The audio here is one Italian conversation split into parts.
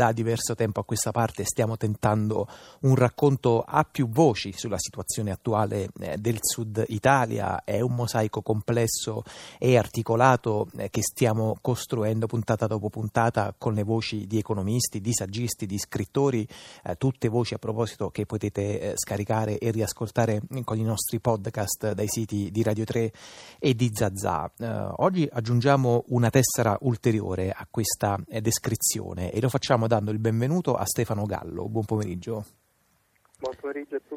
da diverso tempo a questa parte stiamo tentando un racconto a più voci sulla situazione attuale eh, del Sud Italia. È un mosaico complesso e articolato eh, che stiamo costruendo puntata dopo puntata con le voci di economisti, di saggisti, di scrittori, eh, tutte voci a proposito che potete scaricare e riascoltare con i nostri podcast dai siti di Radio 3 e di Zazà. Oggi aggiungiamo una tessera ulteriore a questa descrizione e lo facciamo dando il benvenuto a Stefano Gallo. Buon pomeriggio. Buon pomeriggio a.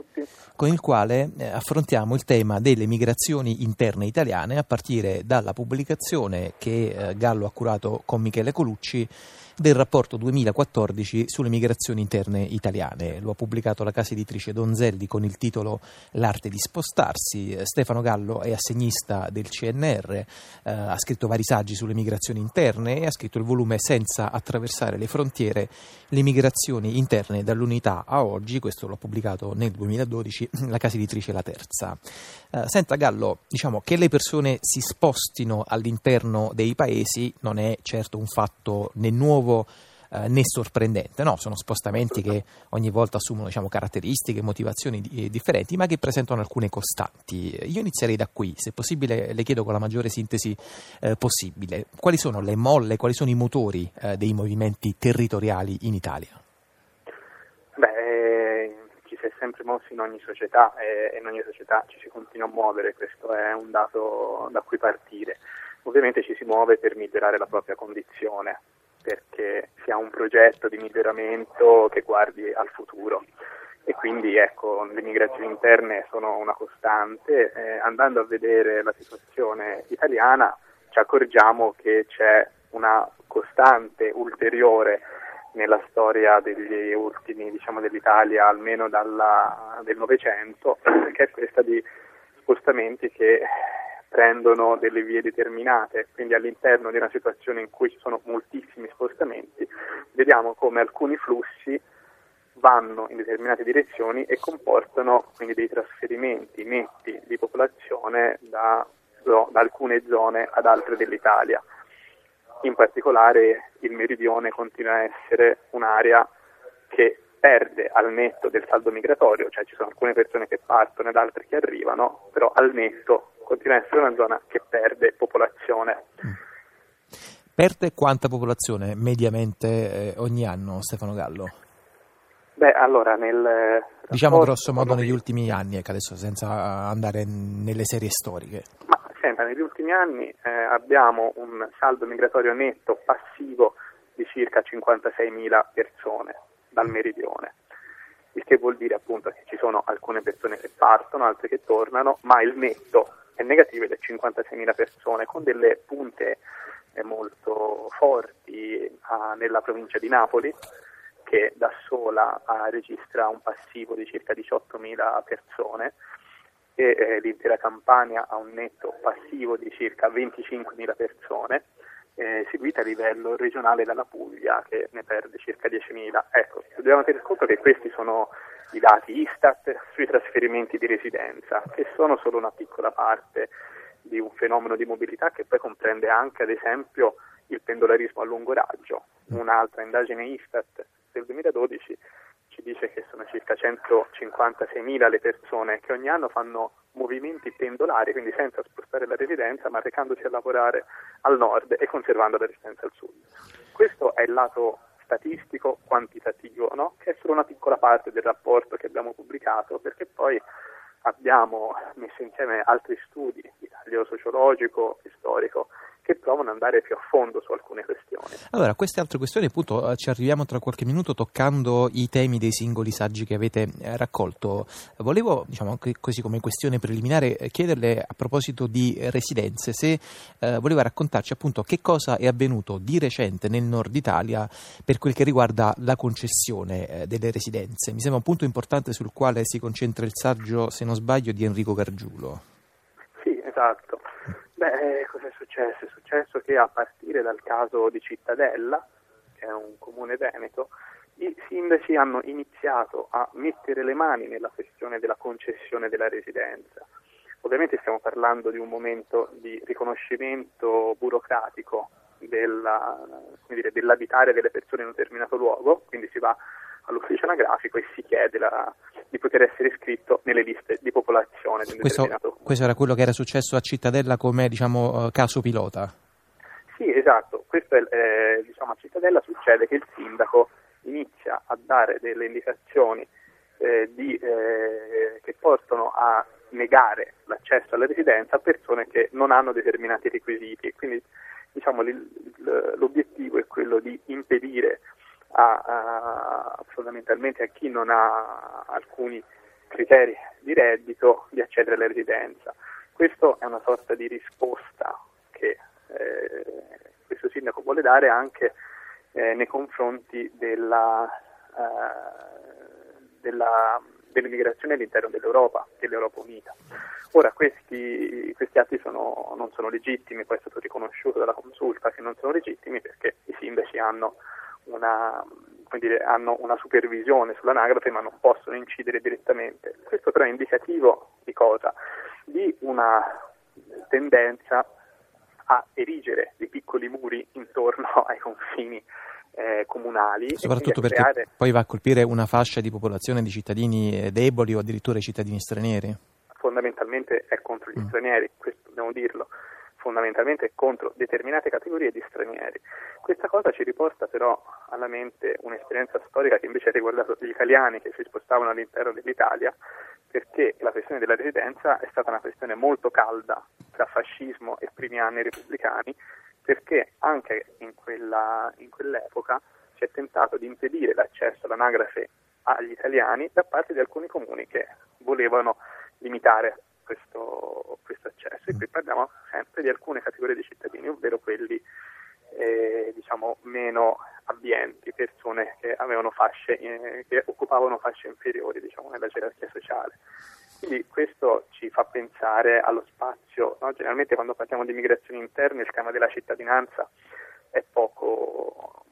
Con il quale eh, affrontiamo il tema delle migrazioni interne italiane a partire dalla pubblicazione che eh, Gallo ha curato con Michele Colucci del rapporto 2014 sulle migrazioni interne italiane. Lo ha pubblicato la casa editrice Donzelli con il titolo L'arte di spostarsi. Stefano Gallo è assegnista del CNR, eh, ha scritto vari saggi sulle migrazioni interne e ha scritto il volume Senza attraversare le frontiere, le migrazioni interne dall'unità a oggi, questo l'ho pubblicato nel 2012, la casa editrice La Terza. Eh, senta Gallo, diciamo che le persone si spostino all'interno dei paesi non è certo un fatto né nuovo nuovo eh, né sorprendente, no? sono spostamenti che ogni volta assumono diciamo, caratteristiche, motivazioni di, eh, differenti, ma che presentano alcune costanti. Io inizierei da qui, se possibile le chiedo con la maggiore sintesi eh, possibile, quali sono le molle, quali sono i motori eh, dei movimenti territoriali in Italia? Beh, eh, ci si è sempre mossi in ogni società e in ogni società ci si continua a muovere, questo è un dato da cui partire. Ovviamente ci si muove per migliorare la propria condizione, perché si ha un progetto di miglioramento che guardi al futuro e quindi ecco, le migrazioni interne sono una costante. Eh, andando a vedere la situazione italiana ci accorgiamo che c'è una costante ulteriore nella storia degli ultimi, diciamo, dell'Italia, almeno dalla, del Novecento, che è questa di spostamenti che prendono delle vie determinate, quindi all'interno di una situazione in cui ci sono moltissimi spostamenti, vediamo come alcuni flussi vanno in determinate direzioni e comportano quindi dei trasferimenti netti di popolazione da, da alcune zone ad altre dell'Italia. In particolare il meridione continua a essere un'area che perde al netto del saldo migratorio, cioè ci sono alcune persone che partono ed altre che arrivano, però al netto continua a essere una zona che perde popolazione. Perde quanta popolazione mediamente eh, ogni anno, Stefano Gallo? Beh, allora nel... Diciamo grosso modo negli ultimi anni, ecco, adesso senza andare nelle serie storiche. Senta, negli ultimi anni eh, abbiamo un saldo migratorio netto passivo di circa 56.000 persone dal meridione il che vuol dire appunto che ci sono alcune persone che partono, altre che tornano, ma il netto è negativo ed è 56.000 persone con delle punte eh, molto forti ah, nella provincia di Napoli che da sola ah, registra un passivo di circa 18.000 persone e eh, l'intera Campania ha un netto passivo di circa 25.000 persone eh, seguita a livello regionale dalla Puglia che ne perde circa 10.000. Ecco, dobbiamo tenere conto che questi sono i dati Istat sui trasferimenti di residenza, che sono solo una piccola parte di un fenomeno di mobilità che poi comprende anche, ad esempio, il pendolarismo a lungo raggio. Un'altra indagine Istat del 2012 ci dice che sono circa 156.000 le persone che ogni anno fanno movimenti pendolari, quindi senza spostare la residenza, ma recandosi a lavorare al nord e conservando la residenza al sud. Questo è il lato statistico quantitativo, no? che è solo una piccola parte del rapporto che abbiamo pubblicato, perché poi abbiamo messo insieme altri studi di taglio sociologico e storico che provano ad andare più a fondo su alcune questioni. Allora, a queste altre questioni appunto eh, ci arriviamo tra qualche minuto toccando i temi dei singoli saggi che avete eh, raccolto. Volevo, diciamo, così come questione preliminare, eh, chiederle a proposito di residenze se eh, voleva raccontarci appunto che cosa è avvenuto di recente nel nord Italia per quel che riguarda la concessione eh, delle residenze. Mi sembra un punto importante sul quale si concentra il saggio, se non sbaglio, di Enrico Gargiulo. Sì, esatto. Beh, cosa è successo? È successo che a partire dal caso di Cittadella, che è un comune veneto, i sindaci hanno iniziato a mettere le mani nella questione della concessione della residenza. Ovviamente stiamo parlando di un momento di riconoscimento burocratico della, dire, dell'abitare delle persone in un determinato luogo, quindi si va all'ufficio anagrafico e si chiede la, di poter essere iscritto nelle liste di popolazione. Di questo, questo, era quello che era successo a Cittadella come diciamo, caso pilota? Sì, esatto. Questo è, eh, diciamo, a Cittadella succede che il sindaco inizia a dare delle indicazioni eh, di, eh, che portano a negare l'accesso alla residenza a persone che non hanno determinati requisiti. Quindi diciamo, l'obiettivo è quello di impedire a, a, fondamentalmente a chi non ha alcuni criteri di reddito di accedere alla residenza. Questa è una sorta di risposta che eh, questo sindaco vuole dare anche eh, nei confronti della, eh, della, dell'immigrazione all'interno dell'Europa, dell'Europa Unita. Ora questi, questi atti sono, non sono legittimi, poi è stato riconosciuto dalla consulta che non sono legittimi perché i sindaci hanno una, dire, hanno una supervisione sull'anagrafe ma non possono incidere direttamente. Questo però è indicativo di cosa? Di una tendenza a erigere dei piccoli muri intorno ai confini eh, comunali. Soprattutto perché creare... poi va a colpire una fascia di popolazione di cittadini eh, deboli o addirittura i cittadini stranieri. Fondamentalmente è contro gli mm. stranieri, questo dobbiamo dirlo fondamentalmente contro determinate categorie di stranieri. Questa cosa ci riporta però alla mente un'esperienza storica che invece ha riguardato gli italiani che si spostavano all'interno dell'Italia, perché la questione della residenza è stata una questione molto calda tra fascismo e primi anni repubblicani, perché anche in, quella, in quell'epoca si è tentato di impedire l'accesso all'anagrafe agli italiani da parte di alcuni comuni che volevano limitare questo, questo accesso. E qui parliamo sempre di alcune categorie di cittadini, ovvero quelli eh, diciamo meno abbienti, persone che, fasce, eh, che occupavano fasce inferiori diciamo, nella gerarchia sociale. Quindi questo ci fa pensare allo spazio, no? generalmente quando parliamo di migrazioni interne il tema della cittadinanza è poco,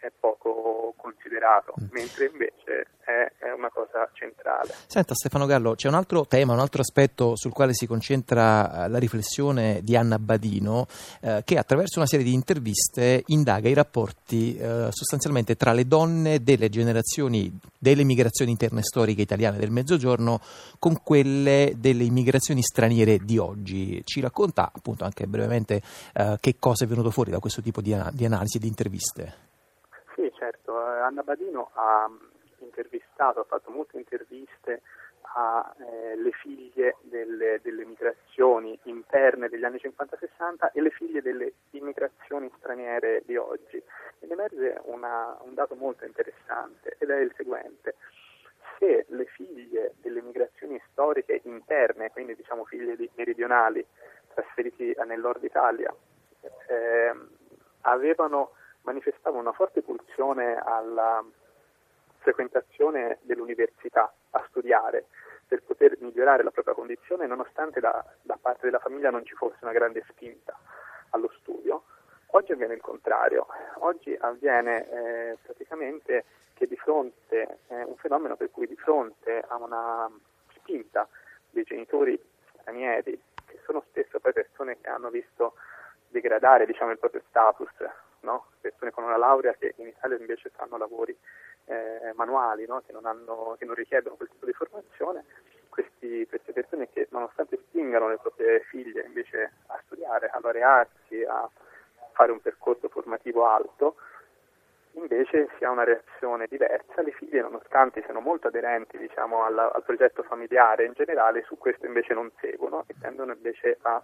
è poco considerato, mm. mentre invece è, è, una cosa centrale. Senta Stefano Gallo, c'è un altro tema, un altro aspetto sul quale si concentra eh, la riflessione di Anna Badino, eh, che attraverso una serie di interviste indaga i rapporti eh, sostanzialmente tra le donne delle generazioni delle migrazioni interne storiche italiane del Mezzogiorno con quelle delle immigrazioni straniere di oggi. Ci racconta appunto anche brevemente eh, che cosa è venuto fuori da questo tipo di, di analisi e di interviste? Certo, eh, Anna Badino ha intervistato, ha fatto molte interviste alle eh, figlie delle, delle, migrazioni interne degli anni 50-60 e le figlie delle immigrazioni straniere di oggi. Ed emerge una, un dato molto interessante ed è il seguente. Se le figlie delle migrazioni storiche interne, quindi diciamo figlie di meridionali trasferiti nel nord Italia, eh, avevano manifestava una forte pulsione alla frequentazione dell'università, a studiare per poter migliorare la propria condizione nonostante da, da parte della famiglia non ci fosse una grande spinta allo studio. Oggi avviene il contrario, oggi avviene eh, praticamente che di fronte, eh, un fenomeno per cui di fronte a una spinta dei genitori stranieri, che sono spesso poi persone che hanno visto degradare diciamo, il proprio status no? persone con una laurea che in Italia invece fanno lavori eh, manuali, no? che, non hanno, che, non richiedono quel tipo di formazione, questi, queste persone che nonostante spingano le proprie figlie invece a studiare, a laurearsi, a fare un percorso formativo alto, invece si ha una reazione diversa, le figlie nonostante siano molto aderenti diciamo, al, al progetto familiare in generale, su questo invece non seguono e tendono invece a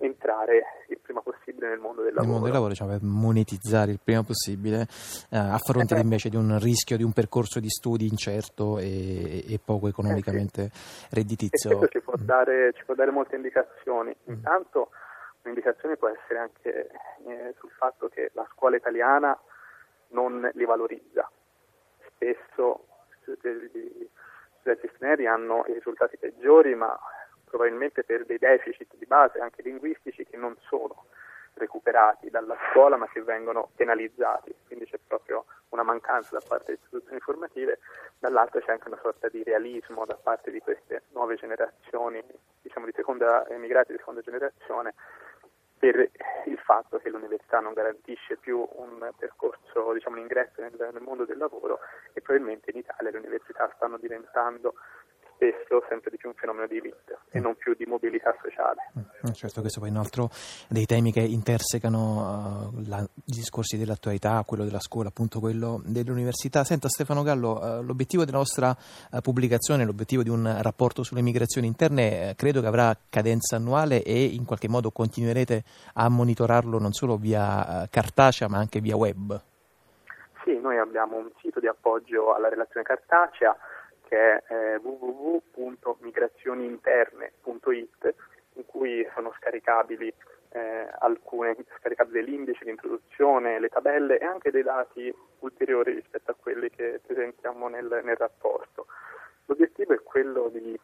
entrare il prima possibile nel mondo del lavoro. Nel mondo del lavoro, diciamo, per monetizzare il prima possibile, eh, a fronte eh, invece di un rischio di un percorso di studi incerto e, e poco economicamente eh sì. redditizio. E questo ci può, mm. dare, ci può dare molte indicazioni. Mm. Intanto un'indicazione può essere anche eh, sul fatto che la scuola italiana non li valorizza. Spesso gli studenti stranieri hanno i risultati peggiori, ma probabilmente per dei deficit di base anche linguistici che non sono recuperati dalla scuola ma che vengono penalizzati, quindi c'è proprio una mancanza da parte delle istituzioni formative, dall'altro c'è anche una sorta di realismo da parte di queste nuove generazioni, diciamo di seconda, emigrati di seconda generazione, per il fatto che l'università non garantisce più un percorso, diciamo, un ingresso nel, nel mondo del lavoro e probabilmente in Italia le università stanno diventando spesso sempre di più un fenomeno di elite e non più di mobilità sociale. Mm, certo, questo poi è un altro dei temi che intersecano uh, la, i discorsi dell'attualità, quello della scuola, appunto quello dell'università. Senta Stefano Gallo, uh, l'obiettivo della nostra uh, pubblicazione, l'obiettivo di un rapporto sulle migrazioni interne, credo che avrà cadenza annuale e in qualche modo continuerete a monitorarlo non solo via cartacea ma anche via web. Sì, noi abbiamo un sito di appoggio alla relazione cartacea che è eh, www.migrazioniinterne.it in cui sono scaricabili eh, alcune, scaricabili l'indice, l'introduzione, le tabelle e anche dei dati ulteriori rispetto a quelli che presentiamo nel, nel rapporto. L'obiettivo è quello di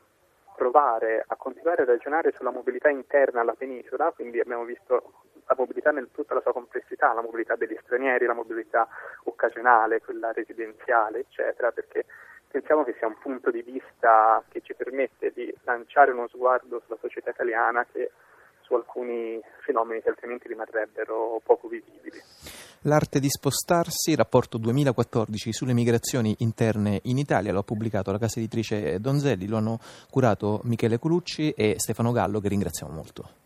provare a continuare a ragionare sulla mobilità interna alla penisola, quindi abbiamo visto la mobilità in tutta la sua complessità, la mobilità degli stranieri, la mobilità occasionale, quella residenziale, eccetera, perché pensiamo che sia un punto di vista che ci permette di lanciare uno sguardo sulla società italiana che su alcuni fenomeni che altrimenti rimarrebbero poco visibili. L'arte di spostarsi, rapporto 2014 sulle migrazioni interne in Italia, lo ha pubblicato la casa editrice Donzelli, lo hanno curato Michele Colucci e Stefano Gallo che ringraziamo molto.